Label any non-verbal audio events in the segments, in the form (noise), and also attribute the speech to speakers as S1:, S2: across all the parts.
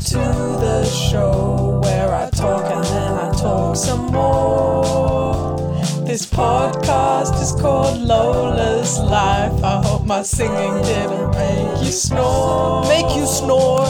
S1: to the show where I talk and then I talk some more. This podcast is called Lola's Life. I hope my singing didn't make you snore. Make you snore.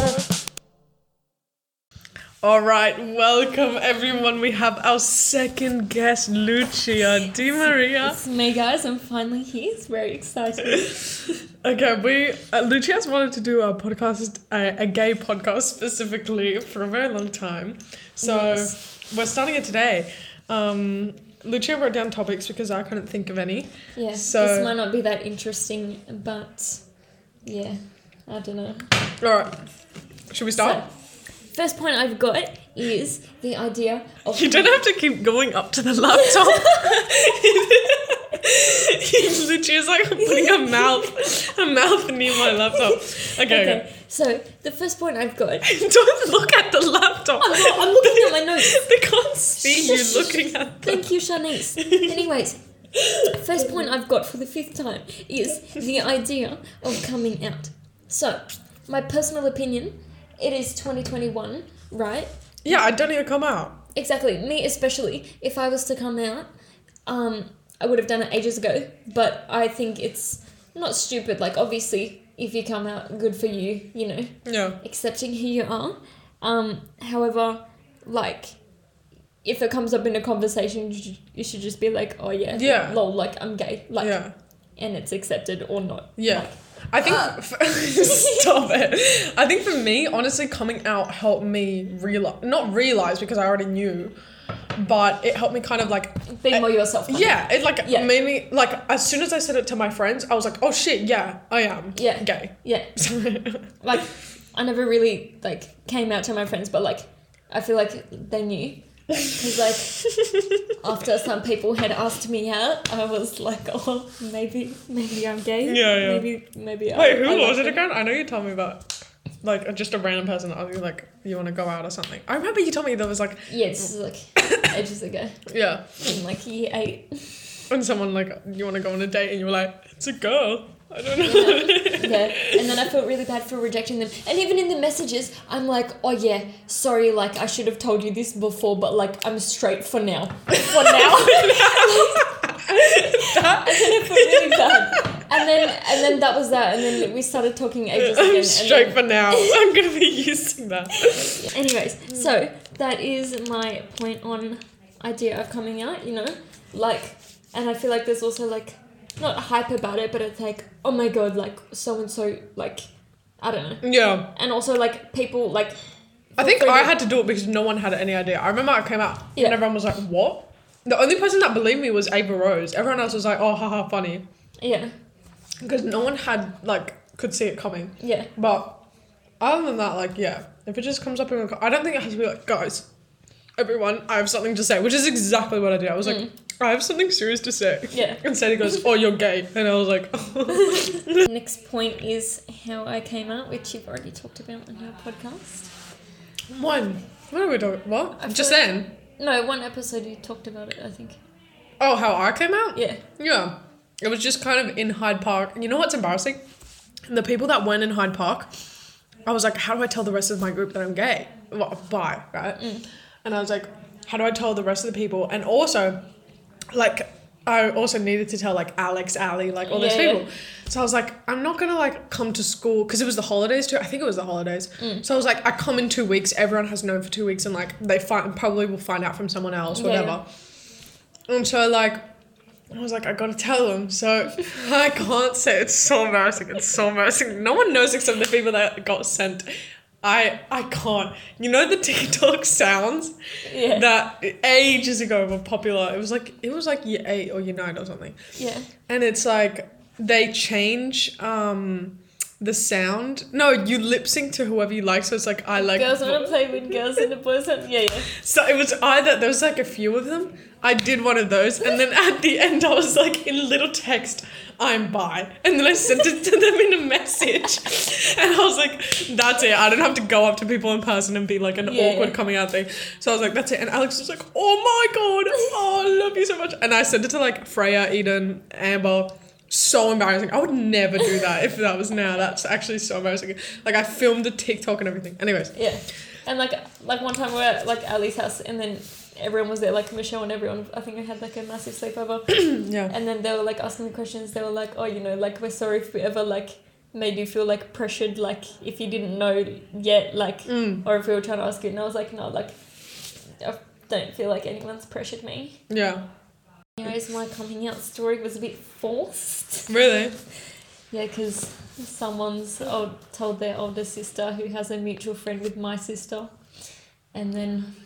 S1: All right, welcome everyone. We have our second guest, Lucia Di Maria.
S2: It's me, guys. I'm finally here. It's very exciting. (laughs)
S1: Okay, we uh, Lucia's wanted to do a podcast, a, a gay podcast specifically for a very long time. So
S2: Yes.
S1: we're starting it today. Um, Lucia wrote down topics because I couldn't think of any.
S2: Yeah.
S1: So-
S2: this might not be that interesting, but yeah, I don't know.
S1: All right, should we start?
S2: So, first point I've got is the idea of
S1: you don't have to keep going up to the laptop. (laughs) Lucia's like putting her mouth, her mouth near my laptop. Okay,
S2: Okay. So the first point I've got. (laughs)
S1: don't look at the laptop.
S2: I'm, not, I'm looking at my notes. (laughs)
S1: They can't see you looking at them.
S2: Thank you, Shanice. Anyways, first point I've got for the fifth time is the idea of coming out. So, my personal opinion, it is 2021, right?
S1: Yeah, I don't even come out.
S2: Exactly. Me especially. If I was to come out, um, I would have done it ages ago. But I think it's not stupid. Like obviously, if you come out, good for you. You know,
S1: Yeah.
S2: accepting who you are. Um, however, like. If it comes up in a conversation, you should, just be like, "Oh yeah,
S1: Yeah.
S2: lol, like I'm gay, like,
S1: Yeah.
S2: and it's accepted or not."
S1: Yeah.
S2: Like,
S1: I think
S2: Uh. (laughs)
S1: stop it. I think for me, honestly, coming out helped me realize not realize because I already knew, but it helped me kind of like
S2: be more yourself. kind of.
S1: yeah, it like
S2: Yeah.
S1: made me like as soon as I said it to my friends, I was like, oh shit, yeah, I am
S2: Yeah.
S1: gay.
S2: yeah. (laughs) like I never really like came out to my friends, but like I feel like they knew because like after some people had asked me out, I was like, oh, maybe maybe I'm gay.
S1: Yeah, yeah.
S2: Maybe maybe. I,
S1: Wait, who
S2: I
S1: was it again? I know you told me about like just a random person asking you like you want to go out or something. I remember you told me there was like
S2: Yeah, this is like ages ago,
S1: yeah,
S2: in like year eight.
S1: and someone like you want to go on a date and you were like it's a girl. I don't know.
S2: Yeah, (laughs) and then I felt really bad for rejecting them. And even in the messages, I'm like, oh yeah, sorry, like I should have told you this before, but like I'm straight for now. For now. (laughs) (laughs) and then I felt really bad. And then and then that was that. And then we started talking ages again.
S1: I'm
S2: and
S1: straight
S2: then-
S1: for now. (laughs) I'm gonna be using that.
S2: Anyways, so that is my point on idea of coming out. You know, like, and I feel like there's also like not hype about it, but it's like, oh my god, like so and so, like, I don't know.
S1: Yeah.
S2: And also like people like.
S1: I think I had to do it because no one had any idea. I remember I came out
S2: Yeah.
S1: and everyone was like, "What?" The only person that believed me was Ava Rose. Everyone else was like, "Oh, haha, funny,"
S2: Yeah,
S1: because no one had like could see it coming.
S2: yeah,
S1: But other than that, like, yeah, if it just comes up in a, I don't think it has to be like, guys, everyone, I have something to say, which is exactly what I did. I was like, mm. I have something serious to say.
S2: Mm. Yeah.
S1: And Sadie goes, "Oh, you're gay," and I was like, (laughs) (laughs)
S2: Next point is how I came out, which you've already talked about on your podcast.
S1: "One, what are we talking? What?
S2: I
S1: Just
S2: feel
S1: then?
S2: No, one episode you talked about it, I think.
S1: Oh, how I came out?
S2: Yeah.
S1: Yeah. It was just kind of in Hyde Park. You know what's embarrassing? The people that went in Hyde Park, I was like, how do I tell the rest of my group that I'm gay? Well, bi, right? And I was like, how do I tell the rest of the people? And also, like, I also needed to tell like Alex, Ali, like all
S2: Yeah, yeah.
S1: people. So I was like, I'm not gonna like come to school because it was the holidays too. I think it was the holidays. Mm. So I was like, I come in two weeks. Everyone has known for two weeks, and like they find probably will find out from someone else,
S2: Yeah,
S1: whatever. And so like I was like, I gotta tell them. So (laughs) I can't say it's so embarrassing. It's so embarrassing. No one knows except the people that got sent. I I can't. You know the TikTok sounds
S2: Yeah.
S1: that ages ago were popular. It was like it was like year eight or year nine or something.
S2: Yeah.
S1: And it's like they change um the sound. No, you lip sync to whoever you like. So it's like I like
S2: Girls want to play with girls and the boys want. Yeah, yeah.
S1: so it was either there was like a few of them. I did one of those, and then at the end I was like in little text, "I'm bi," and then I sent it to them in a message, and I was like, "That's it. I don't have to go up to people in person and be like an
S2: Yeah.
S1: awkward coming out thing." So I was like, "That's it," and Alex was like, "Oh my god, oh I love you so much," and I sent it to like Freya, Eden, Amber, so embarrassing. I would never do that if that was now. That's actually so embarrassing. Like I filmed a TikTok and everything. Anyways,
S2: Yeah. And like like one time we were at like Ali's house and then everyone was there, like Michelle and everyone I think we had like a massive sleepover. (clears throat)
S1: yeah.
S2: and then they were like asking me questions, they were like, Oh, you know, like we're sorry if we ever like made you feel like pressured, like if you didn't know yet, like
S1: Mm,
S2: or if we were trying to ask you and I was like, No, like I don't feel like anyone's pressured me.
S1: yeah.
S2: Anyways, my coming out story was a bit forced.
S1: Really? (laughs)
S2: Yeah, because someone's old, told their older sister who has a mutual friend with my sister. And then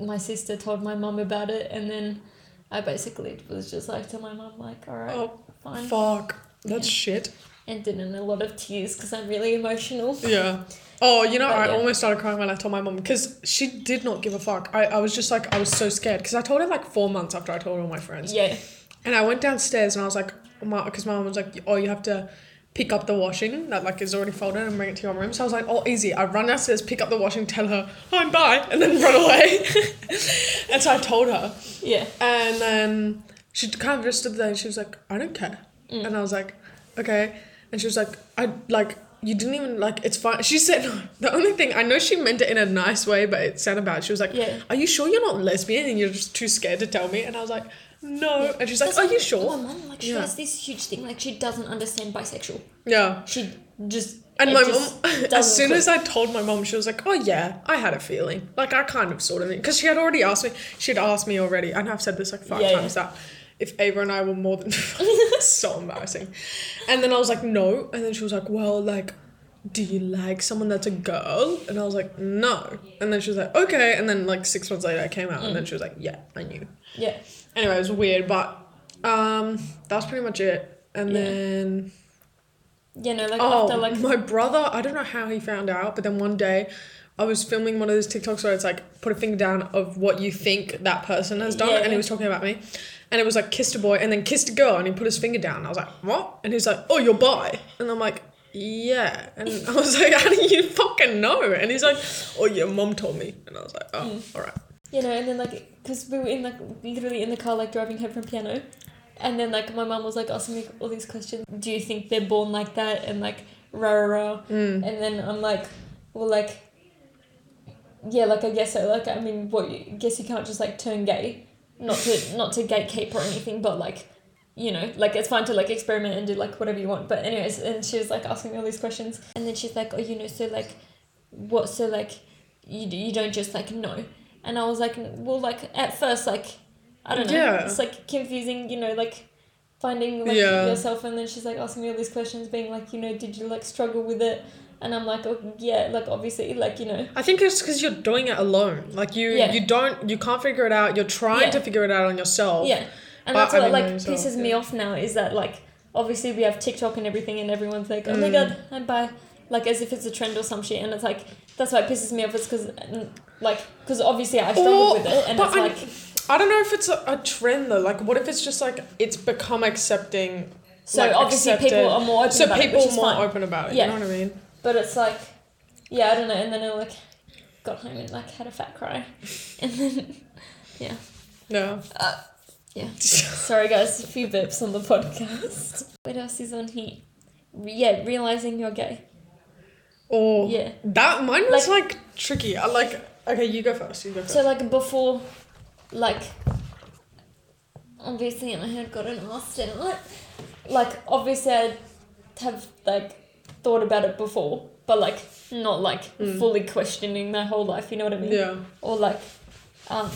S2: my sister told my mum about it. And then I basically was just like to my mum, like, all right,
S1: Oh,
S2: fine.
S1: fuck. That's
S2: Yeah.
S1: shit.
S2: Ended in a lot of tears because I'm really emotional.
S1: Yeah. Oh, you know,
S2: But
S1: I
S2: yeah.
S1: almost started crying when I told my mom because she did not give a fuck. I, I was just like, I was so scared because I told her like four months after I told all my friends.
S2: Yeah.
S1: And I went downstairs and I was like, because my mom was like, oh, you have to pick up the washing that like is already folded and bring it to your room. So I was like, oh, easy. I run downstairs, pick up the washing, tell her, I'm bye, and then run away. (laughs) and so I told her.
S2: Yeah.
S1: And then she kind of just stood there and she was like, I don't care.
S2: Mm.
S1: And I was like, okay. And she was like, I like, you didn't even like, it's fine. She said, (laughs) the only thing, I know she meant it in a nice way, but it sounded bad. She was like,
S2: Yeah.
S1: are you sure you're not lesbian and you're just too scared to tell me? And I was like, no. And she's like,
S2: That's
S1: are you sure?
S2: Oh, my
S1: sure?
S2: mum, like, she
S1: Yeah.
S2: has this huge thing. Like, she doesn't understand bisexual.
S1: Yeah.
S2: She just.
S1: And my mom, (laughs) as soon
S2: click.
S1: as I told my mom, she was like, "Oh yeah, I had a feeling. Like I kind of sort of because she had already asked me. She'd asked me already, and I've said this like five
S2: Yeah,
S1: times that if Ava and I were more than (laughs) so embarrassing. And then I was like, no. And then she was like, well, like, do you like someone that's a girl? And I was like, no. And then she was like, okay. And then like six months later, I came out, and then she was like, yeah, I knew.
S2: Yeah.
S1: Anyway, it was weird, but um, that's pretty much it. And
S2: Yeah.
S1: then
S2: Yeah, no, like,
S1: Oh,
S2: after, like.
S1: my brother, I don't know how he found out, but then one day I was filming one of those TikToks where it's like put a finger down of what you think that person has done,
S2: Yeah,
S1: and he was talking about me. And it was like kissed a boy and then kissed a girl, and he put his finger down. I was like, what? And he's like, oh, you're bi. And I'm like, yeah. And (laughs) I was like, how do you fucking know? And he's like, oh, your mom told me. And I was like, oh,
S2: Mm.
S1: all right.
S2: You know, and then like, because we were in like literally in the car like driving home from piano, and then like my mom was like asking me all these questions. Do you think they're born like that? And like rah rah rah.
S1: Mm.
S2: And then I'm like, well, like, yeah, like I guess so. Like I mean, what? You, guess you can't just like turn gay, not to not to gatekeep or anything, but like. You know, like it's fine to like experiment and do like whatever you want. But anyways, and she was like asking me all these questions, and then she's like, "Oh, you know, so like, what? So like, you you don't just like know." And I was like, well, like at first, like, I don't know.
S1: Yeah.
S2: It's like confusing, you know, like finding like
S1: Yeah.
S2: yourself. And then she's like asking me all these questions, being like, you know, did you like struggle with it? And I'm like, oh, yeah, like obviously, like, you know,
S1: I think it's because you're doing it alone. Like you,
S2: Yeah.
S1: you don't, you can't figure it out. You're trying
S2: Yeah.
S1: to figure it out on yourself.
S2: yeah. And that's what like pisses me off now is that like obviously we have TikTok and everything, and everyone's like, oh my
S1: Mm.
S2: god, I'm bi, like as if it's a trend or some shit. And it's like that's why it pisses me off. It's because like because obviously I struggle
S1: Or-
S2: with it, and
S1: but
S2: it's
S1: I'm-
S2: like
S1: I don't know if it's a, a trend though. Like, what if it's just like it's become accepting?
S2: so
S1: like,
S2: obviously
S1: accepted-
S2: people are more open
S1: so
S2: about it,
S1: people
S2: which
S1: are
S2: is
S1: more
S2: fine.
S1: open about it.
S2: Yeah.
S1: You know what I mean?
S2: But it's like, yeah, I don't know. And then I like got home and like had a fat cry, (laughs) and then
S1: Yeah. No.
S2: Uh, yeah. (laughs) Sorry guys, a few burps on the podcast. (laughs) What else is on here? Yeah, realizing you're gay.
S1: Oh.
S2: Yeah.
S1: that mine was like, tricky. I like. Okay, you go first. You go first.
S2: So like before, like obviously I had gotten asked and like, like obviously I have like thought about it before, but like not like
S1: Mm.
S2: fully questioning my whole life. You know what I mean?
S1: yeah.
S2: or like um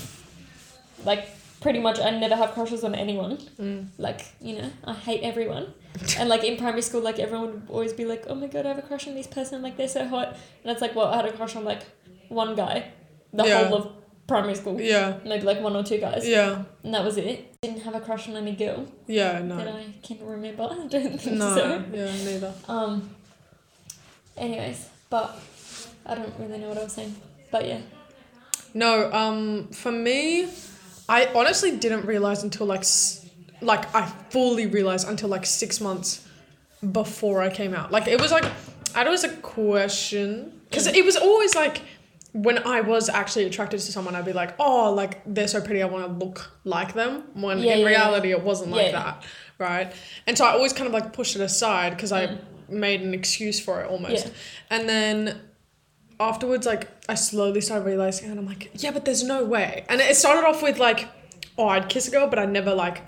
S2: like pretty much I never have crushes on anyone.
S1: Mm.
S2: Like, you know, I hate everyone. (laughs) and like in primary school like everyone would always be like, Oh my god, I have a crush on this person, like they're so hot and it's like well I had a crush on like one guy the
S1: Yeah.
S2: whole of primary school.
S1: Yeah.
S2: Maybe like one or two guys.
S1: Yeah.
S2: And that was it. Didn't have a crush on any girl
S1: Yeah. No.
S2: That I can remember. (laughs) I don't think
S1: No.
S2: so.
S1: Yeah. Neither.
S2: Um anyways, but I don't really know what I was saying. But yeah.
S1: No, um, for me, I honestly didn't realize until like, like I fully realized until like six months before I came out. Like it was like, I always a question because it was always like, when I was actually attracted to someone, I'd be like, oh, like they're so pretty, I want to look like them. When
S2: Yeah,
S1: in
S2: yeah,
S1: reality, it wasn't like
S2: Yeah.
S1: that, right? And so I always kind of like pushed it aside because I made an excuse for it almost.
S2: Yeah.
S1: And then afterwards, like I slowly started realizing, and I'm like, yeah, but there's no way. And it started off with like, oh, I'd kiss a girl, but I'd never like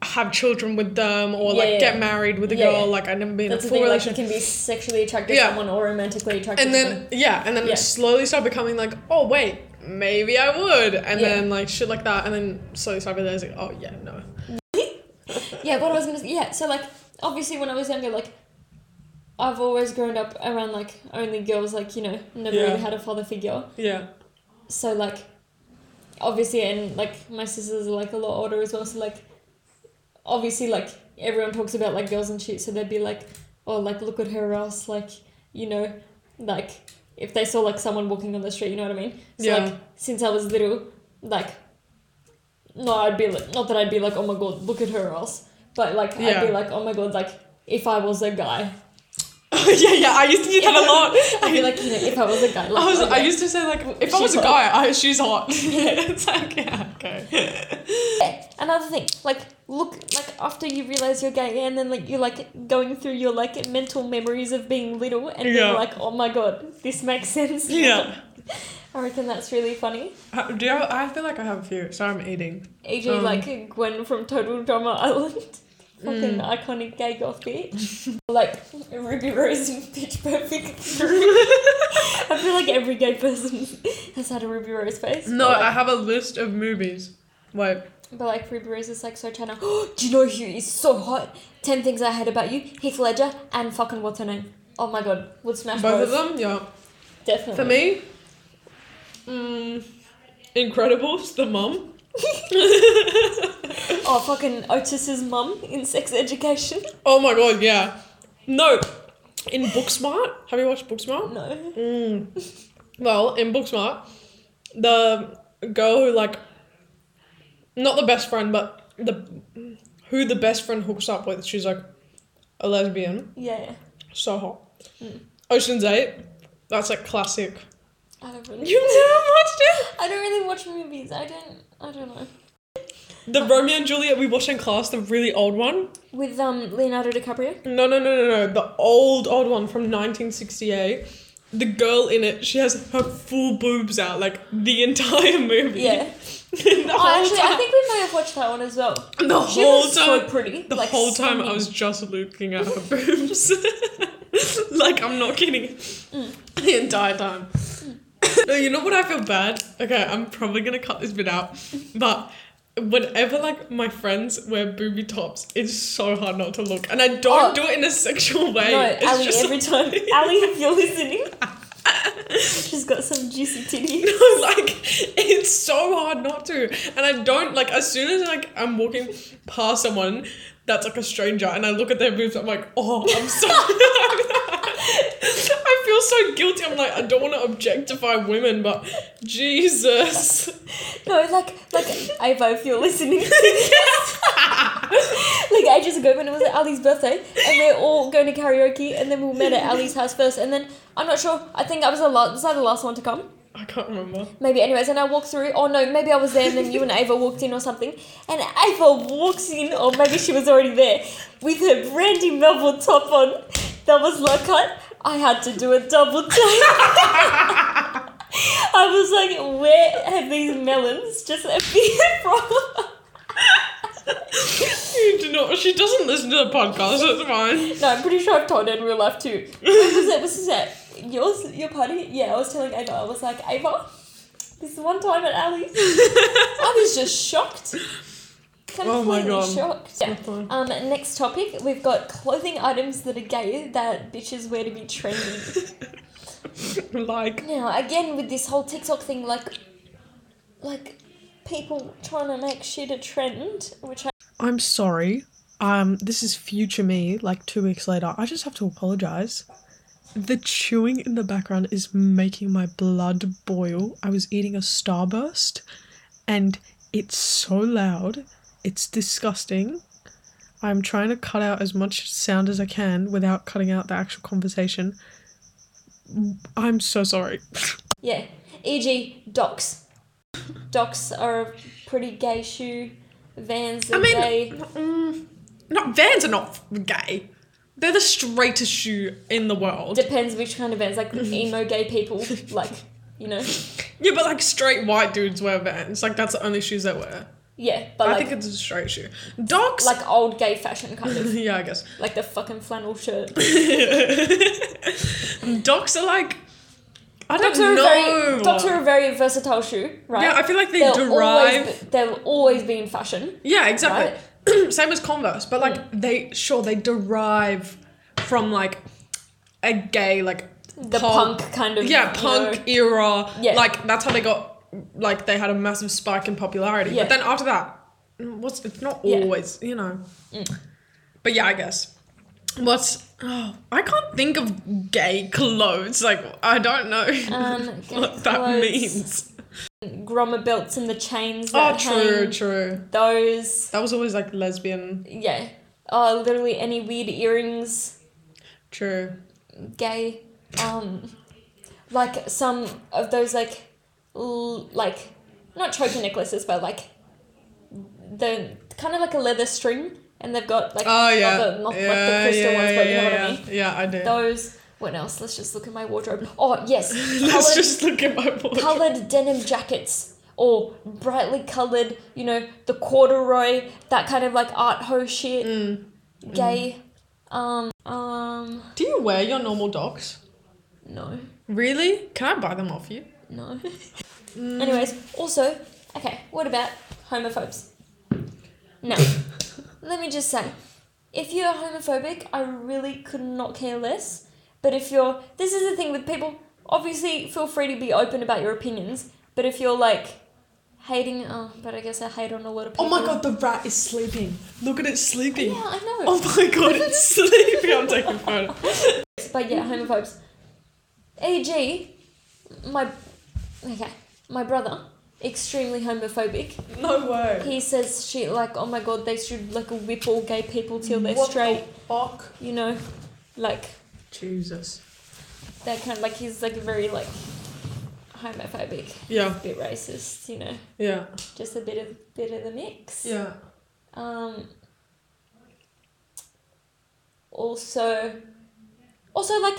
S1: have children with them or
S2: Yeah,
S1: like
S2: yeah,
S1: get married with a
S2: Yeah,
S1: girl. Like I'd never been in a
S2: That's
S1: full
S2: thing. Like you can be sexually attracted
S1: Yeah.
S2: to someone or romantically attracted
S1: and then
S2: them.
S1: yeah, and then slowly started becoming like, oh wait, maybe I would, and then like shit like that, and then slowly started realizing, oh yeah, no, (laughs)
S2: Yeah, what I was gonna say. Yeah, so like obviously when I was younger, like I've always grown up around like only girls. Like you know, never
S1: Yeah.
S2: really had a father figure.
S1: yeah,
S2: So like, obviously, and like my sisters are like a lot older as well. So like, obviously, like everyone talks about like girls and shit. So they'd be like, oh, like look at her ass, like you know, like if they saw like someone walking on the street, you know what I mean? So
S1: Yeah.
S2: like since I was little, like, no, I'd be like, not that I'd be like, oh my god, look at her ass, but like I'd be like, oh my god, like if I was a guy, (laughs)
S1: yeah, yeah. I used to do that a lot. (laughs)
S2: I'd be like, you know, if I was a guy, like,
S1: I was, I used to say like, if I
S2: She's
S1: was a guy, I, she's hot. (laughs) it's like yeah, okay.
S2: Yeah, Another thing, like look, like after you realize you're gay, and then like you're like going through your like mental memories of being little, and
S1: Yeah.
S2: you're like, oh my god, this makes sense.
S1: Yeah.
S2: I reckon that's really funny.
S1: Uh, Do you have, I feel like I have a few. Sorry, I'm eating.
S2: E.g.,
S1: Um,
S2: like Gwen from Total Drama Island. Fucking
S1: Mm.
S2: iconic gay goth bitch. (laughs) like Ruby Rose in Pitch Perfect. (laughs) I feel like every gay person has had a Ruby Rose face.
S1: No,
S2: but, like,
S1: I have a list of movies. Wait,
S2: But like Ruby Rose is like so China. (gasps) Do you know who is so hot? Ten things I hate about you. Heath Ledger and fucking what's her name? Oh my god, would smash
S1: both
S2: both.
S1: of them, yeah.
S2: Definitely.
S1: For me, mm, Incredibles, the mum. (laughs)
S2: Oh fucking Otis's mum in Sex Education.
S1: Oh my god, yeah. No, in Booksmart. Have you watched Booksmart?
S2: No.
S1: Mm. Well, in Booksmart, the girl who like, not the best friend, but the who the best friend hooks up with. She's like a lesbian.
S2: Yeah.
S1: So hot.
S2: Mm.
S1: Ocean's Eight. That's like classic.
S2: I don't really.
S1: You've never watched it?
S2: I don't really watch movies. I don't. I don't know.
S1: The Romeo and Juliet we watched in class, the really old one.
S2: With um Leonardo DiCaprio.
S1: No, no, no, no, no. The old, old one from 1968. The girl in it, she has her full boobs out, like the (laughs) entire movie.
S2: Yeah. (laughs)
S1: the
S2: Oh, actually,
S1: time.
S2: I think we may have watched that one as well.
S1: the
S2: She
S1: whole
S2: was
S1: time.
S2: so pretty.
S1: the
S2: like,
S1: whole time I was just looking at her boobs. (laughs) like, I'm not kidding.
S2: Mm.
S1: The entire time. no, you know what I feel bad? Okay, I'm probably gonna cut this bit out. But whenever like my friends wear booby tops, it's so hard not to look. And I don't
S2: Oh.
S1: do it in a sexual way.
S2: No,
S1: it's
S2: Ali,
S1: just
S2: every time. Ali, if you're listening, (laughs) she's got some juicy titties.
S1: No, like it's so hard not to, and I don't like as soon as like I'm walking past someone that's like a stranger, and I look at their boobs, I'm like, oh, I'm so. (laughs) (laughs) Feel so guilty. I'm like, I don't want to objectify women, but Jesus. (laughs)
S2: No, like, like, Ava, if you're listening. (laughs) like ages ago when it was Ali's birthday, and we are all going to karaoke, and then we met at Ali's house first, and then I'm not sure. I think I was the last. Was I the last one to come?
S1: I can't remember.
S2: Maybe. Anyways, and I walked through. Oh no, maybe I was there, and then you and Ava walked in or something. And Ava walks in, or maybe she was already there, with her Brandy Melville top on. That was low cut. I had to do a double take. I was like, where have these melons just appeared from?
S1: You do not. She doesn't listen to the podcast. It's fine.
S2: No, I'm pretty sure I've told her in real life too. When was it? Was this at yours? Your party? Yeah, I was telling Ava. I was like, Ava, this one time at Ali's, I was just shocked.
S1: Oh my
S2: Completely
S1: God.
S2: shocked. Yeah. Um, next topic, we've got clothing items that are gay that bitches wear to be trendy. (laughs)
S1: like,
S2: now, again, with this whole TikTok thing, like, like people trying to make shit a trend, which I
S1: I'm sorry. Um, this is future me. Like two weeks later, I just have to apologize. The chewing in the background is making my blood boil. I was eating a starburst, and it's so loud. It's disgusting. I'm trying to cut out as much sound as I can without cutting out the actual conversation. I'm so sorry. (laughs)
S2: Yeah. E.g. Docs. Docs are a pretty gay shoe. Vans are
S1: I mean,
S2: gay.
S1: mm, not Vans are not gay. They're the straightest shoe in the world.
S2: Depends which kind of Vans. Like (laughs) emo gay people, like you know.
S1: Yeah, but like straight white dudes wear Vans. Like that's the only shoes they wear.
S2: Yeah, but
S1: I
S2: like
S1: think it's a straight shoe. Docs.
S2: like old gay fashion kind of. (laughs)
S1: yeah, I guess.
S2: Like the fucking flannel shirt. (laughs)
S1: Docs are like. I don't
S2: Docs are,
S1: know.
S2: very, Docs are a very versatile shoe, right?
S1: Yeah, I feel like they
S2: they'll
S1: derive.
S2: Always, they'll always be in fashion.
S1: Yeah, exactly. (clears throat) Same as Converse, but like mm. they sure they derive from like a gay like
S2: The
S1: punk-
S2: punk kind of.
S1: yeah punk
S2: know,
S1: era.
S2: Yeah.
S1: like that's how they got like they had a massive spike in popularity.
S2: Yeah.
S1: But then after that, what's it's not
S2: Yeah.
S1: always you know.
S2: Mm.
S1: But yeah, I guess. What's oh, I can't think of gay clothes. Like I don't know (laughs)
S2: Um,
S1: what that
S2: clothes.
S1: means.
S2: grommet belts and the chains
S1: Oh, true,
S2: hang.
S1: true.
S2: Those.
S1: That was always like lesbian.
S2: Yeah. Oh, literally any weird earrings.
S1: True.
S2: Gay. Um, like some of those like, l- like, not choker necklaces, but like, the kind of like a leather string, and they've got like
S1: Oh yeah.
S2: not, the, not
S1: yeah,
S2: like the crystal
S1: yeah,
S2: ones,
S1: yeah,
S2: but you know
S1: yeah,
S2: what I mean.
S1: Yeah, I do.
S2: Those. What else? Let's just look at my wardrobe. Oh yes, (laughs)
S1: Let's
S2: coloured,
S1: just look at my wardrobe.
S2: coloured denim jackets or brightly coloured. You know the corduroy, that kind of like art ho shit.
S1: Mm.
S2: Gay. Um. Um.
S1: Do you wear your normal docs?
S2: No.
S1: Really? Can I buy them off you?
S2: No.
S1: Mm. (laughs)
S2: Anyways, also, okay, what about homophobes? Now, (laughs) let me just say, if you're homophobic, I really could not care less. But if you're, this is the thing with people, obviously feel free to be open about your opinions, but if you're like hating, oh, but I guess I hate on a lot of people.
S1: Oh my god, the rat is sleeping. Look at it sleeping.
S2: Yeah, I know.
S1: Oh my god, (laughs) it's sleeping. I'm taking a photo.
S2: But yeah, homophobes. E.g., my, okay, my brother, extremely homophobic.
S1: No way.
S2: He says shit like, "Oh my god, they should like whip all gay people till they're
S1: What
S2: straight."
S1: the fuck?
S2: You know, like
S1: Jesus.
S2: that kind of like he's like very like homophobic,
S1: Yeah,
S2: a bit racist. You know,
S1: yeah,
S2: just a bit of bit of the mix.
S1: yeah.
S2: Um. Also, also like,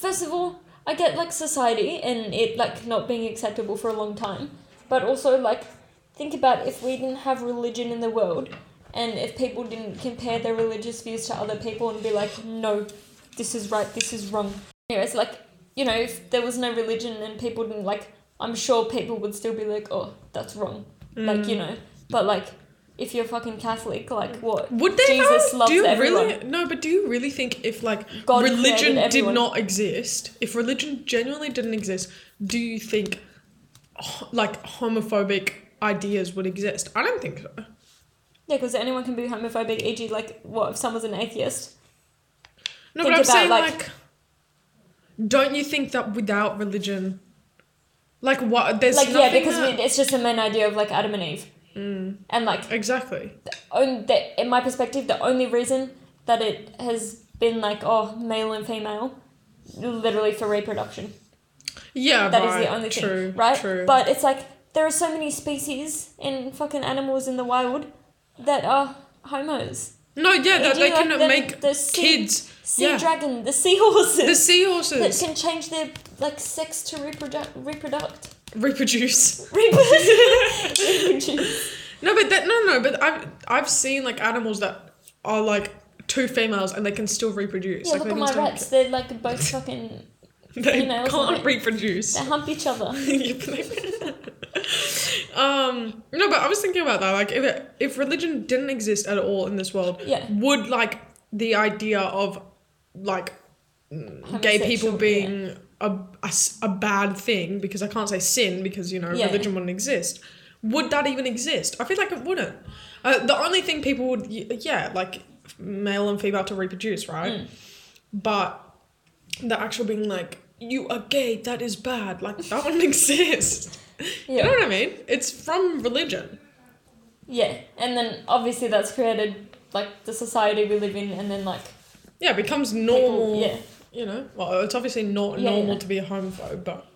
S2: first of all, I get like society and it like not being acceptable for a long time, but also like, think about if we didn't have religion in the world, and if people didn't compare their religious views to other people and be like, no, this is right, this is wrong. Anyways, like, you know, if there was no religion and people didn't like, I'm sure people would still be like, oh, that's wrong. Like, you mm. know, but like, if you're fucking Catholic, like, mm. what?
S1: Would they
S2: Jesus loves
S1: do you
S2: everyone.
S1: really no? But do you really think if like
S2: God
S1: religion did not exist, if religion genuinely didn't exist, do you think like homophobic ideas would exist? I don't think so.
S2: Yeah, because anyone can be homophobic, e.g., like, what if someone's an atheist?
S1: No,
S2: Think
S1: but I'm
S2: about,
S1: saying
S2: like-
S1: like, don't you think that without religion, like what there's
S2: like, yeah, because
S1: that-
S2: we, it's just the main idea of, like, Adam and Eve.
S1: Mm,
S2: And, like,
S1: exactly.
S2: on in my perspective, the only reason that it has been, like, oh, male and female, literally for reproduction.
S1: Yeah,
S2: That is
S1: right.
S2: the only
S1: true,
S2: thing, right?
S1: True.
S2: But it's like, there are so many species in fucking animals in the wild that are homos.
S1: no, yeah, that they
S2: like
S1: can
S2: the-
S1: make
S2: the sea-
S1: kids.
S2: Sea
S1: Yeah.
S2: dragon, the seahorses.
S1: The seahorses that
S2: can change their like sex to reproduct reproduct
S1: reproduce. (laughs)
S2: reproduce.
S1: No, but that no, no, but I've I've seen like animals that are like two females and they can still reproduce.
S2: Yeah,
S1: like
S2: look at my
S1: still-
S2: rats. They're like both fucking. (laughs)
S1: They
S2: females,
S1: can't
S2: aren't they?
S1: reproduce.
S2: They hump each other.
S1: Yeah, but they- um no but i was thinking about that like if it, if religion didn't exist at all in this world
S2: Yeah.
S1: would like the idea of like gay people
S2: Homosexual,
S1: being a, a a bad thing because i can't say sin because you know
S2: Yeah.
S1: religion wouldn't exist would that even exist i feel like it wouldn't uh, the only thing people would yeah like male and female to reproduce right
S2: Mm.
S1: but the actual being like you are gay that is bad like that wouldn't (laughs) exist you know what I mean? It's from religion.
S2: Yeah, and then obviously that's created like the society we live in, and then like
S1: Yeah, it becomes
S2: people.
S1: normal.
S2: Yeah,
S1: You know, well, it's obviously not
S2: Yeah,
S1: normal
S2: yeah.
S1: to be a homophobe, but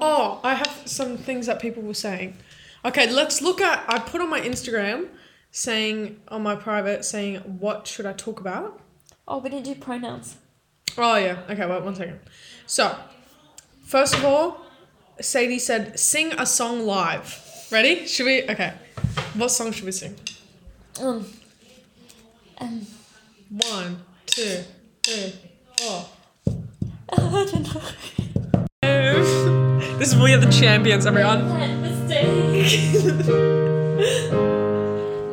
S1: Oh, I have some things that people were saying. Okay, let's look at. I put on my Instagram saying on my private saying what should I talk about.
S2: Oh, we didn't do pronouns.
S1: Oh yeah. Okay, wait one second. So, first of all, Sadie said sing a song live. Ready? Should we? Okay. What song should we sing?
S2: Um. Um.
S1: One, two, is We Are the Champions, everyone.
S2: That mistake.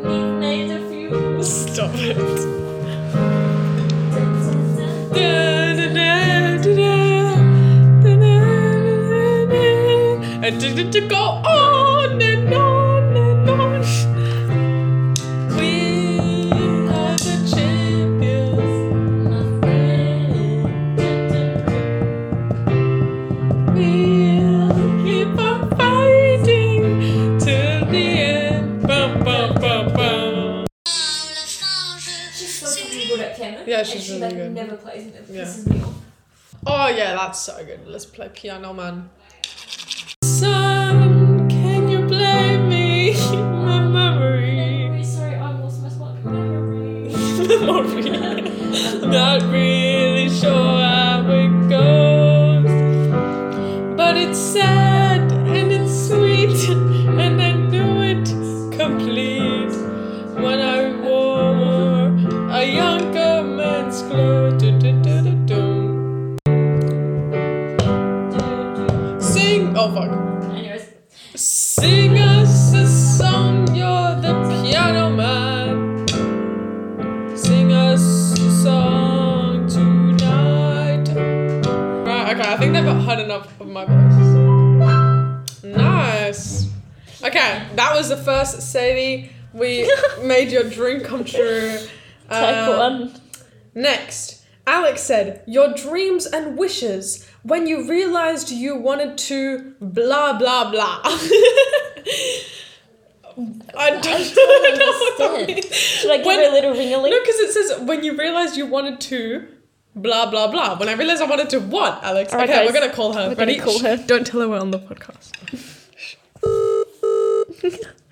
S2: We've made a few.
S1: Stop it. Addicted to go yeah, that's so good. Let's play piano man. Sadie. We (laughs) made your dream come true.
S2: take
S1: Um,
S2: one.
S1: Next, Alex said, Your dreams and wishes when you realized you wanted to blah blah blah. (laughs) I don't,
S2: don't (laughs)
S1: know what
S2: understand.
S1: means.
S2: Should I give
S1: When-
S2: her a little ring-a-ling?
S1: No, because it says when you realized you wanted to blah blah blah. When I realized I wanted to what, Alex?
S2: Alright,
S1: okay,
S2: guys.
S1: we're gonna call her.
S2: We're gonna
S1: Ready?
S2: call
S1: Shh,
S2: her.
S1: Don't tell her we're on the podcast.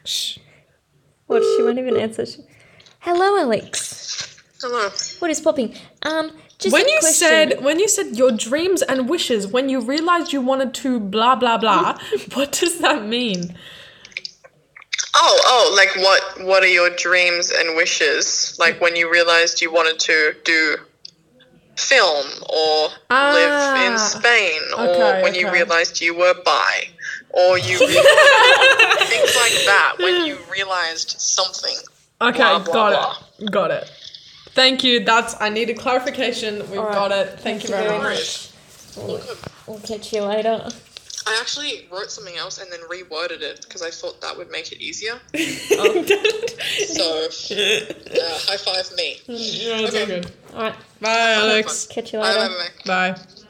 S1: Shh.
S2: What? She won't even answer. She... Hello, Alex.
S3: Hello.
S2: What is popping? Um, just
S1: when
S2: a
S1: you
S2: question.
S1: said when you said your dreams and wishes when you realized you wanted to blah blah blah (laughs) what does that mean
S3: Oh, oh, like what? What are your dreams and wishes? Like when you realized you wanted to do film or live
S1: Ah,
S3: in Spain,
S1: okay,
S3: or when you realized you were bi, or you (laughs) things like that. When you realized something.
S1: okay
S3: Blah, blah,
S1: got
S3: blah.
S1: it got it thank you that's i needed clarification we've
S2: Alright,
S1: got it thank, you very, much,
S2: We'll, we'll catch you later.
S3: I actually wrote something else and then reworded it because I thought that would make it easier. (laughs) So, uh, high five me.
S1: yeah, it's all
S3: Okay.
S1: good
S2: Alright,
S1: bye alex
S2: catch you
S3: Bye,
S2: later.
S3: bye, bye, bye.
S1: bye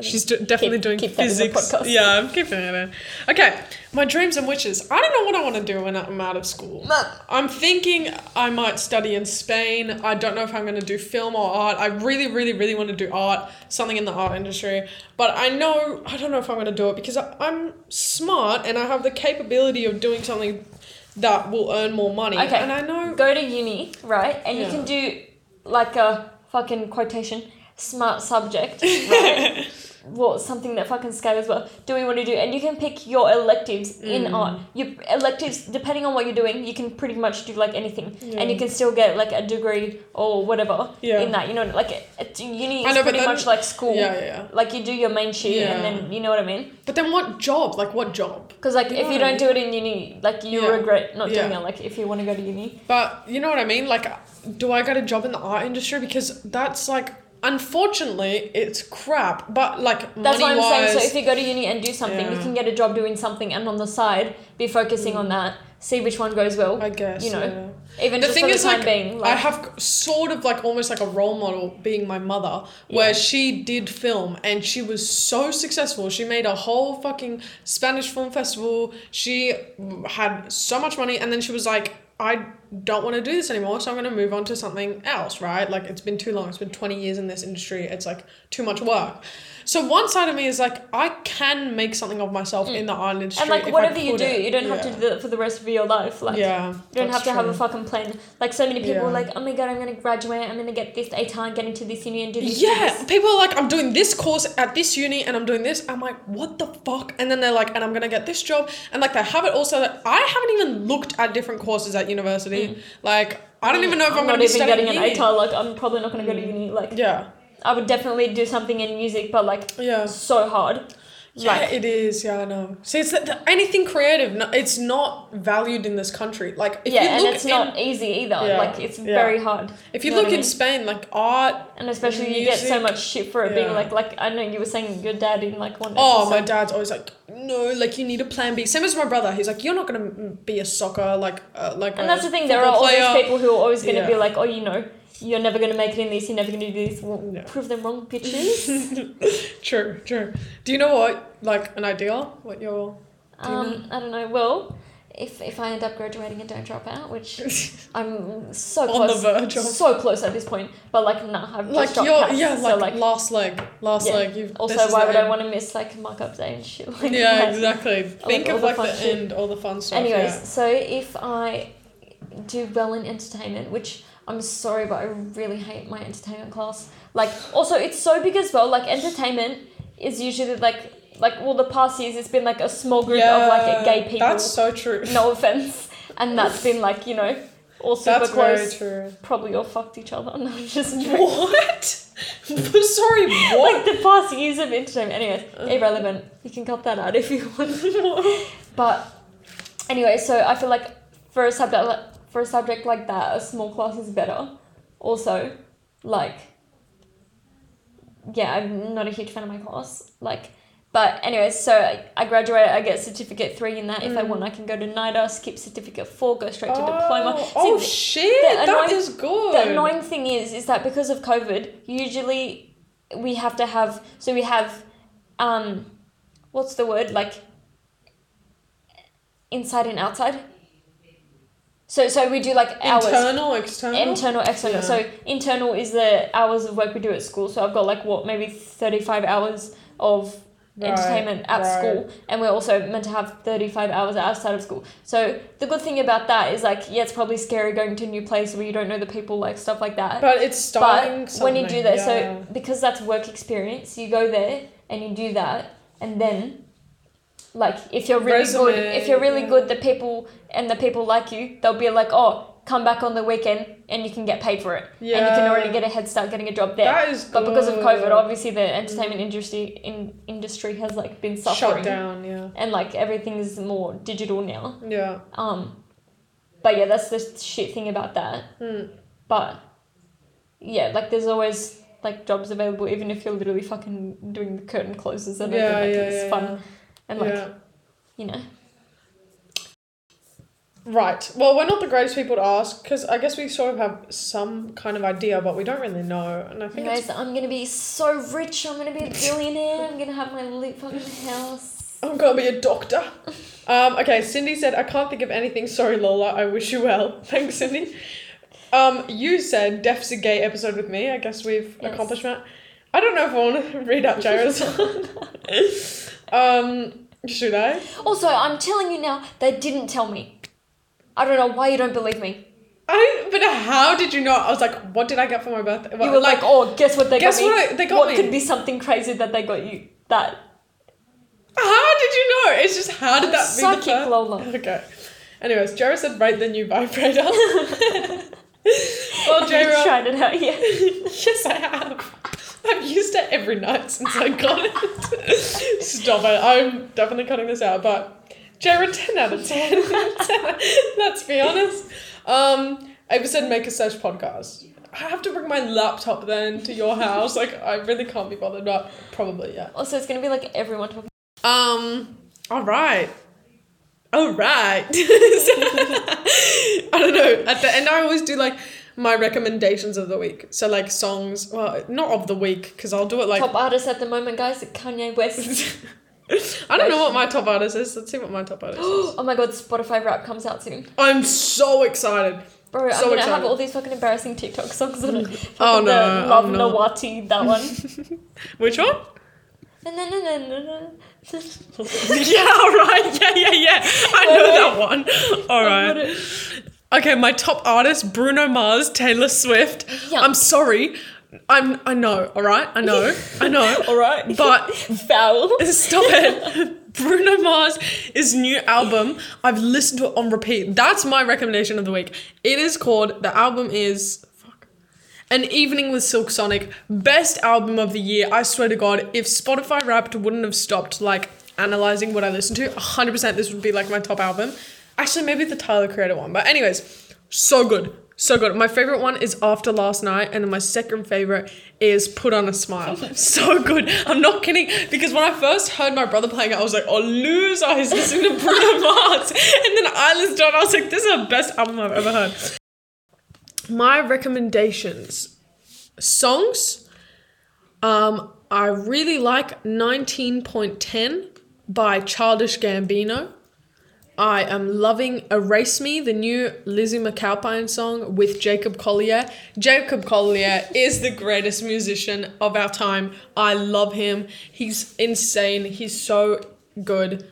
S1: She's do- definitely
S2: Keep-
S1: doing
S2: keep that in the
S1: physics. Yeah, I'm keeping it in. Okay, my dreams and wishes. I don't know what I want to do when I'm out of school. I'm thinking I might study in Spain. I don't know if I'm going to do film or art. I really, really, really want to do art, something in the art industry. But I know, I don't know if I'm going to do it because I, I'm smart and I have the capability of doing something that will earn more money.
S2: Okay.
S1: And I know.
S2: Go to uni, right? And
S1: Yeah.
S2: you can do like a fucking quotation smart subject, (laughs) right? Well, something that fucking scales well. Do we want to do? And you can pick your electives in
S1: Mm.
S2: art. Your electives, depending on what you're doing, you can pretty much do like anything, and you can still get like a degree or whatever
S1: Yeah.
S2: in that. You know, like it, uni is
S1: know,
S2: pretty
S1: then-
S2: much like school.
S1: Yeah, yeah, yeah.
S2: Like you do your main shit,
S1: Yeah.
S2: and then you know what I mean.
S1: But then what job? Like, what job?
S2: Because like
S1: You
S2: if you
S1: I
S2: don't do it in uni, like you
S1: Yeah.
S2: regret not doing
S1: Yeah.
S2: it. Like if you want to go to uni.
S1: But you know what I mean? Like, do I get a job in the art industry? Because that's like, unfortunately, it's crap. But like,
S2: That's
S1: money
S2: what I'm
S1: wise,
S2: saying. So if you go to uni and do something, you can get a job doing something, and on the side, be focusing on mm. that. See which one goes well.
S1: I guess
S2: you know,
S1: yeah.
S2: even
S1: The
S2: just
S1: thing
S2: the
S1: is,
S2: time
S1: like,
S2: being.
S1: I have sort of like almost like a role model being my mother, where
S2: Yeah.
S1: she did film and she was so successful. She made a whole fucking Spanish film festival. She had so much money, and then she was like, I don't want to do this anymore, so I'm going to move on to something else, right? Like it's been too long. It's been 20 years in this industry. It's like too much work. So one side of me is like I can make something of myself in the art industry.
S2: Mm. and like whatever you do,
S1: it.
S2: you don't have to do that for the rest of your life. Like
S1: Yeah,
S2: you don't have to have a fucking plan. Like so many people are
S1: Yeah.
S2: like, oh my god, I'm gonna graduate. I'm gonna get this ATAR and get into this uni and do this.
S1: Yeah,
S2: this."
S1: people are like, I'm doing this course at this uni and I'm doing this. I'm like, what the fuck? And then they're like, and I'm gonna get this job. And like, they have it also that I haven't even looked at different courses at university. Like, I don't even know if I'm,
S2: I'm
S1: gonna
S2: not
S1: be studying
S2: getting an. ATAR. Like I'm probably not gonna go to uni. Like
S1: Yeah,
S2: I would definitely do something in music, but like
S1: yeah.
S2: so hard.
S1: Yeah,
S2: Like
S1: it is. Yeah, I know. See, it's that, anything creative. No, it's not valued in this country. Like, if
S2: yeah,
S1: you
S2: and it's
S1: in,
S2: not easy either.
S1: Yeah,
S2: Like it's
S1: yeah.
S2: very hard.
S1: if you
S2: know
S1: look in
S2: mean?
S1: Spain, like art.
S2: And especially you get so much shit for it being like like I know you were saying your dad in like one.
S1: Oh, my dad's always like, no, like you need a plan B. Same as my brother. He's like, you're not gonna be a soccer like uh, like.
S2: And
S1: a
S2: that's the thing. There are all people who are always going to
S1: Yeah.
S2: be like, oh, you know, you're never going to make it in this. You're never going to do this. Well,
S1: Yeah.
S2: prove them wrong, bitches. (laughs)
S1: True, true. Do you know what, like, an idea? What your. Do you
S2: um, I don't know. Well, if if I end up graduating and don't drop out, which (laughs) I'm so close
S1: On
S2: close,
S1: the verge of.
S2: so close at this point. But like, nah, I've
S1: Like
S2: just dropped
S1: yeah,
S2: so
S1: like,
S2: like.
S1: last leg, last
S2: Yeah.
S1: leg. You've,
S2: also, why
S1: the
S2: would I want to miss like markup day and shit? (laughs) Like
S1: Yeah,
S2: that?
S1: exactly. Think
S2: all
S1: of
S2: the
S1: like
S2: fun
S1: the end, all the fun stuff.
S2: Anyways,
S1: yeah.
S2: so if I do well in entertainment, which I'm sorry, but I really hate my entertainment class. Like, also, it's so big as well. Like, entertainment is usually like, like, well, the past years it's been like a small group of like gay people.
S1: That's so true.
S2: No offense, and that's been like you know, all super
S1: That's very true.
S2: Probably all fucked each other. (laughs) No, just (laughs) joking.
S1: What? (laughs) Sorry, what?
S2: Like the past years of entertainment. Anyways, uh. irrelevant. You can cut that out if you want. But anyway, so I feel like for a subject like, for a subject like that, a small class is better. Also, like, yeah, I'm not a huge fan of my class. Like, but anyways, so I, I graduate. I get certificate three in that. If I want, I can go to NIDA, skip certificate four, go straight to diploma.
S1: Oh,
S2: See,
S1: oh
S2: the-
S1: shit!
S2: the
S1: That
S2: annoying-
S1: is good.
S2: the annoying thing is, is that because of COVID, usually we have to have. So we have, um, what's the word like? Inside and outside. So so we do like hours.
S1: Internal, external.
S2: Internal, external.
S1: Yeah.
S2: So internal is the hours of work we do at school. So I've got like what maybe thirty five hours of
S1: Right,
S2: entertainment at
S1: right.
S2: school, and we're also meant to have thirty five hours outside of school. So the good thing about that is like yeah, it's probably scary going to a new place where you don't know the people, like stuff like that.
S1: But it's starting.
S2: But when you do that,
S1: yeah.
S2: so because that's work experience, you go there and you do that, and then, like, if you're really good, if you're really
S1: yeah.
S2: good, the people and the people like you, they'll be like, oh, come back on the weekend and you can get paid for it, yeah. and you can already get a head start getting a job there.
S1: that is.
S2: but because of. COVID, obviously the entertainment industry in industry has like been suffering,
S1: shut down. Yeah.
S2: and like everything is more digital now.
S1: Yeah.
S2: Um, but yeah, that's the shit thing about that.
S1: Hmm.
S2: But yeah, like there's always like jobs available, even if you're literally fucking doing the curtain closes and
S1: Yeah,
S2: everything.
S1: yeah,
S2: it's
S1: yeah,
S2: fun
S1: yeah.
S2: And like
S1: yeah.
S2: you know.
S1: Right. Well, we're not the greatest people to ask because I guess we sort of have some kind of idea, but we don't really know. And I think
S2: Anyways, I'm gonna be so rich. I'm gonna be a billionaire. I'm gonna have my lit fucking house.
S1: I'm gonna be a doctor. Um, okay, Cindy said, I can't think of anything. Sorry, Lola. I wish you well. (laughs) Thanks, Cindy. Um, you said Def's a gay episode with me. I guess we've
S2: Yes.
S1: accomplished that. I don't know if I want to (laughs) read out Jared's one. (laughs) um, should I?
S2: Also, I'm telling you now, they didn't tell me. I don't know why you don't believe me.
S1: I but how did you know? I was like, what did I get for my birthday?
S2: You were like, oh, guess what they
S1: Guess
S2: got me?
S1: Guess what I- they got
S2: what
S1: me?
S2: could be something crazy that they got you? That
S1: How did you know? It's just how did that be the
S2: psychic
S1: first?
S2: Lola.
S1: Okay. Anyways, Jared said rate the new vibrator. (laughs) well,
S2: you tried it out yet? (laughs)
S1: yes, I have. (laughs) I've used it every night since I got it. Stop it. I'm definitely cutting this out, but Jared, 10 out of 10. (laughs) Let's be honest. Um, Ava said make a search podcast. I have to bring my laptop then to your house. Like, I really can't be bothered, but probably, yeah.
S2: Also, it's gonna be like everyone talking.
S1: Um. All right. All right. (laughs) I don't know. At the end, I always do like my recommendations of the week. So like songs. Well, not of the week because I'll do it like.
S2: Top artist at the moment, guys, Kanye West. (laughs)
S1: I don't know what my top artist is. Let's see what my top artist is. (gasps)
S2: oh my god, Spotify rap comes out soon.
S1: I'm so excited.
S2: Bro, I'm gonna have all these fucking embarrassing TikTok songs on it. (laughs)
S1: Oh, no,
S2: the Love. Nwantiti, that one. (laughs)
S1: Which one? Yeah, all right. Yeah, yeah, yeah. I know that one. All right. Okay, my top artist Bruno Mars, Taylor Swift. I'm sorry. I'm I know, all right? I know. I know. (laughs)
S2: All right.
S1: But (laughs)
S2: Foul. (laughs)
S1: Stop it. Bruno Mars' his new album. I've listened to it on repeat. That's my recommendation of the week. It is called the album is fuck. An Evening with Silk Sonic. Best album of the year. I swear to God, if Spotify Wrapped wouldn't have stopped like analyzing what I listened to, 100% this would be like my top album. Actually, maybe the Tyler Creator one. But anyways, so good. So good. My favorite one is After Last Night, and then my second favorite is Put on a Smile. (laughs) so good. I'm not kidding because when I first heard my brother playing it, I was like, oh, loser, he's listening to Bruno Mars. And then I listened to it, I was like, this is the best album I've ever heard. My recommendations songs. Um, I really like 19.10 by Childish Gambino. I am loving Erase Me, the new Lizzy McAlpine song with Jacob Collier. Jacob Collier is the greatest musician of our time. I love him. He's insane. He's so good.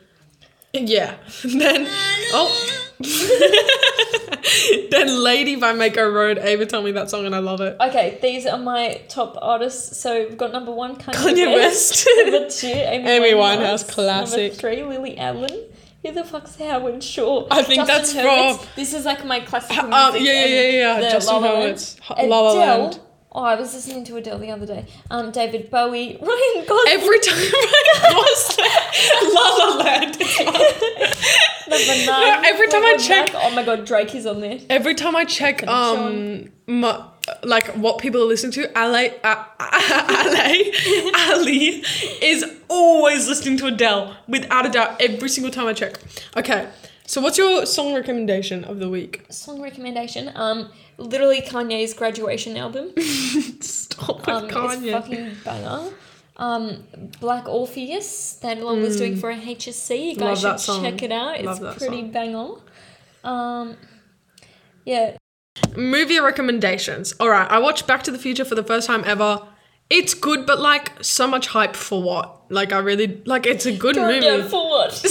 S1: Yeah. (laughs) Then oh (laughs) Then Lady by Mako Road. Ava told me that song and I love it.
S2: Okay, these are my top artists. So we've got number one, Kanye,
S1: Kanye
S2: West.
S1: West. (laughs)
S2: number two, Amy,
S1: Amy
S2: Winehouse.
S1: Winehouse, classic.
S2: Number three, Lily Allen. Who the fuck's Howard Shaw?
S1: I think that's
S2: Hurwitz.
S1: from-
S2: This is like my classic.
S1: Uh,
S2: music.
S1: yeah, yeah, yeah, yeah. Justin
S2: La La Land.
S1: Hurwitz. La La Land.
S2: Oh, I was listening to Adele the other day. Um, David Bowie, (laughs) Ryan Gosling.
S1: Every time I was La La Land. (laughs)
S2: number nine.
S1: every time I check-.
S2: Oh my god, Drake is on there.
S1: Every time I check um my, like what people are listening to, Ali uh, Ali Ali is always listening to Adele without a doubt every single time I check. Okay. So what's your song recommendation of the week?
S2: Song recommendation. Um, literally Kanye's graduation album. (laughs)
S1: Stop with
S2: Um, it's fucking banger. Um, Black Orpheus, that Elon was doing for a HSC. You
S1: Mm. Love
S2: guys
S1: that
S2: should
S1: song.
S2: check it out. It's
S1: Love that
S2: pretty
S1: song.
S2: on. Um, yeah.
S1: Movie recommendations. All right, I watched Back to the Future for the first time ever. It's good, but like so much hype for what? Like I really like. It's a good
S2: Going
S1: movie.
S2: for what? (laughs)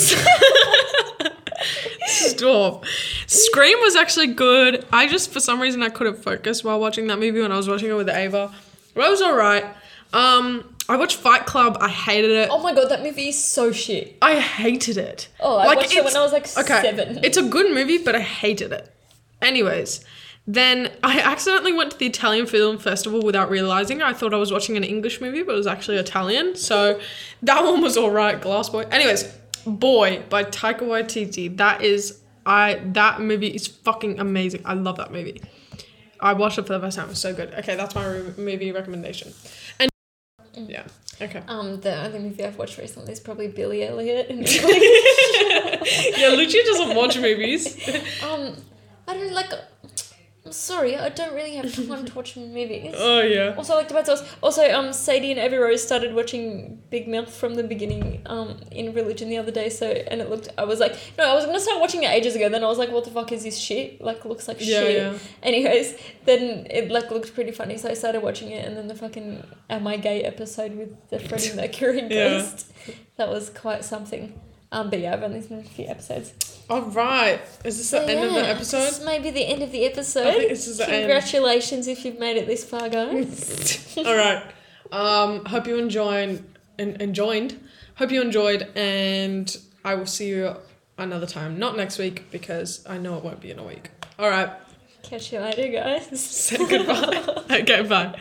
S1: Stop. Scream was actually good. I just, for some reason, I couldn't focus while watching that movie when I was watching it with Ava. But it was alright. Um, I watched Fight Club. I hated it.
S2: oh my god, that movie is so shit.
S1: I hated it.
S2: Oh, I watched it when I was, like, okay, seven.
S1: It's a good movie, but I hated it. Anyways, then I accidentally went to the Italian Film Festival without realizing. I thought I was watching an English movie, but it was actually Italian. So that one was alright. Glass Boy. Anyways, Boy by Taika Waititi. That is I. That movie is fucking amazing. I love that movie. I watched it for the first time. It was so good. Okay, that's my re- movie recommendation. And yeah, okay.
S2: Um, the only movie I've watched recently is probably Billy Elliot. (laughs)
S1: Yeah, Lucia doesn't watch movies. (laughs)
S2: um, I don't like. I'm sorry, I don't really have (laughs) time to watch movies.
S1: Oh yeah.
S2: Also, I like tomato sauce. Also, um, Sadie and Evie Rose started watching Big Mouth from the beginning, um, in religion the other day. So, and it looked. I was like, no, I was gonna start watching it ages ago. Then I was like, what the fuck is this shit? Like, looks like
S1: Yeah,
S2: shit.
S1: yeah.
S2: Anyways, then it like looked pretty funny, so I started watching it, and then the fucking Am I Gay episode with the (laughs) Freddie Mercury
S1: Yeah.
S2: ghost. That was quite something. Um, but yeah, I've only seen a few episodes.
S1: All right. Is this the
S2: So,
S1: end of the episode?
S2: This may be the end of the episode.
S1: I think this is the end.
S2: Congratulations if you've made it this far, guys. (laughs)
S1: All right. Um, hope you enjoyed and enjoyed. Hope you enjoyed, and I will see you another time. Not next week because I know it won't be in a week. All right.
S2: Catch you later, guys. (laughs)
S1: Say goodbye. (laughs) okay. Bye.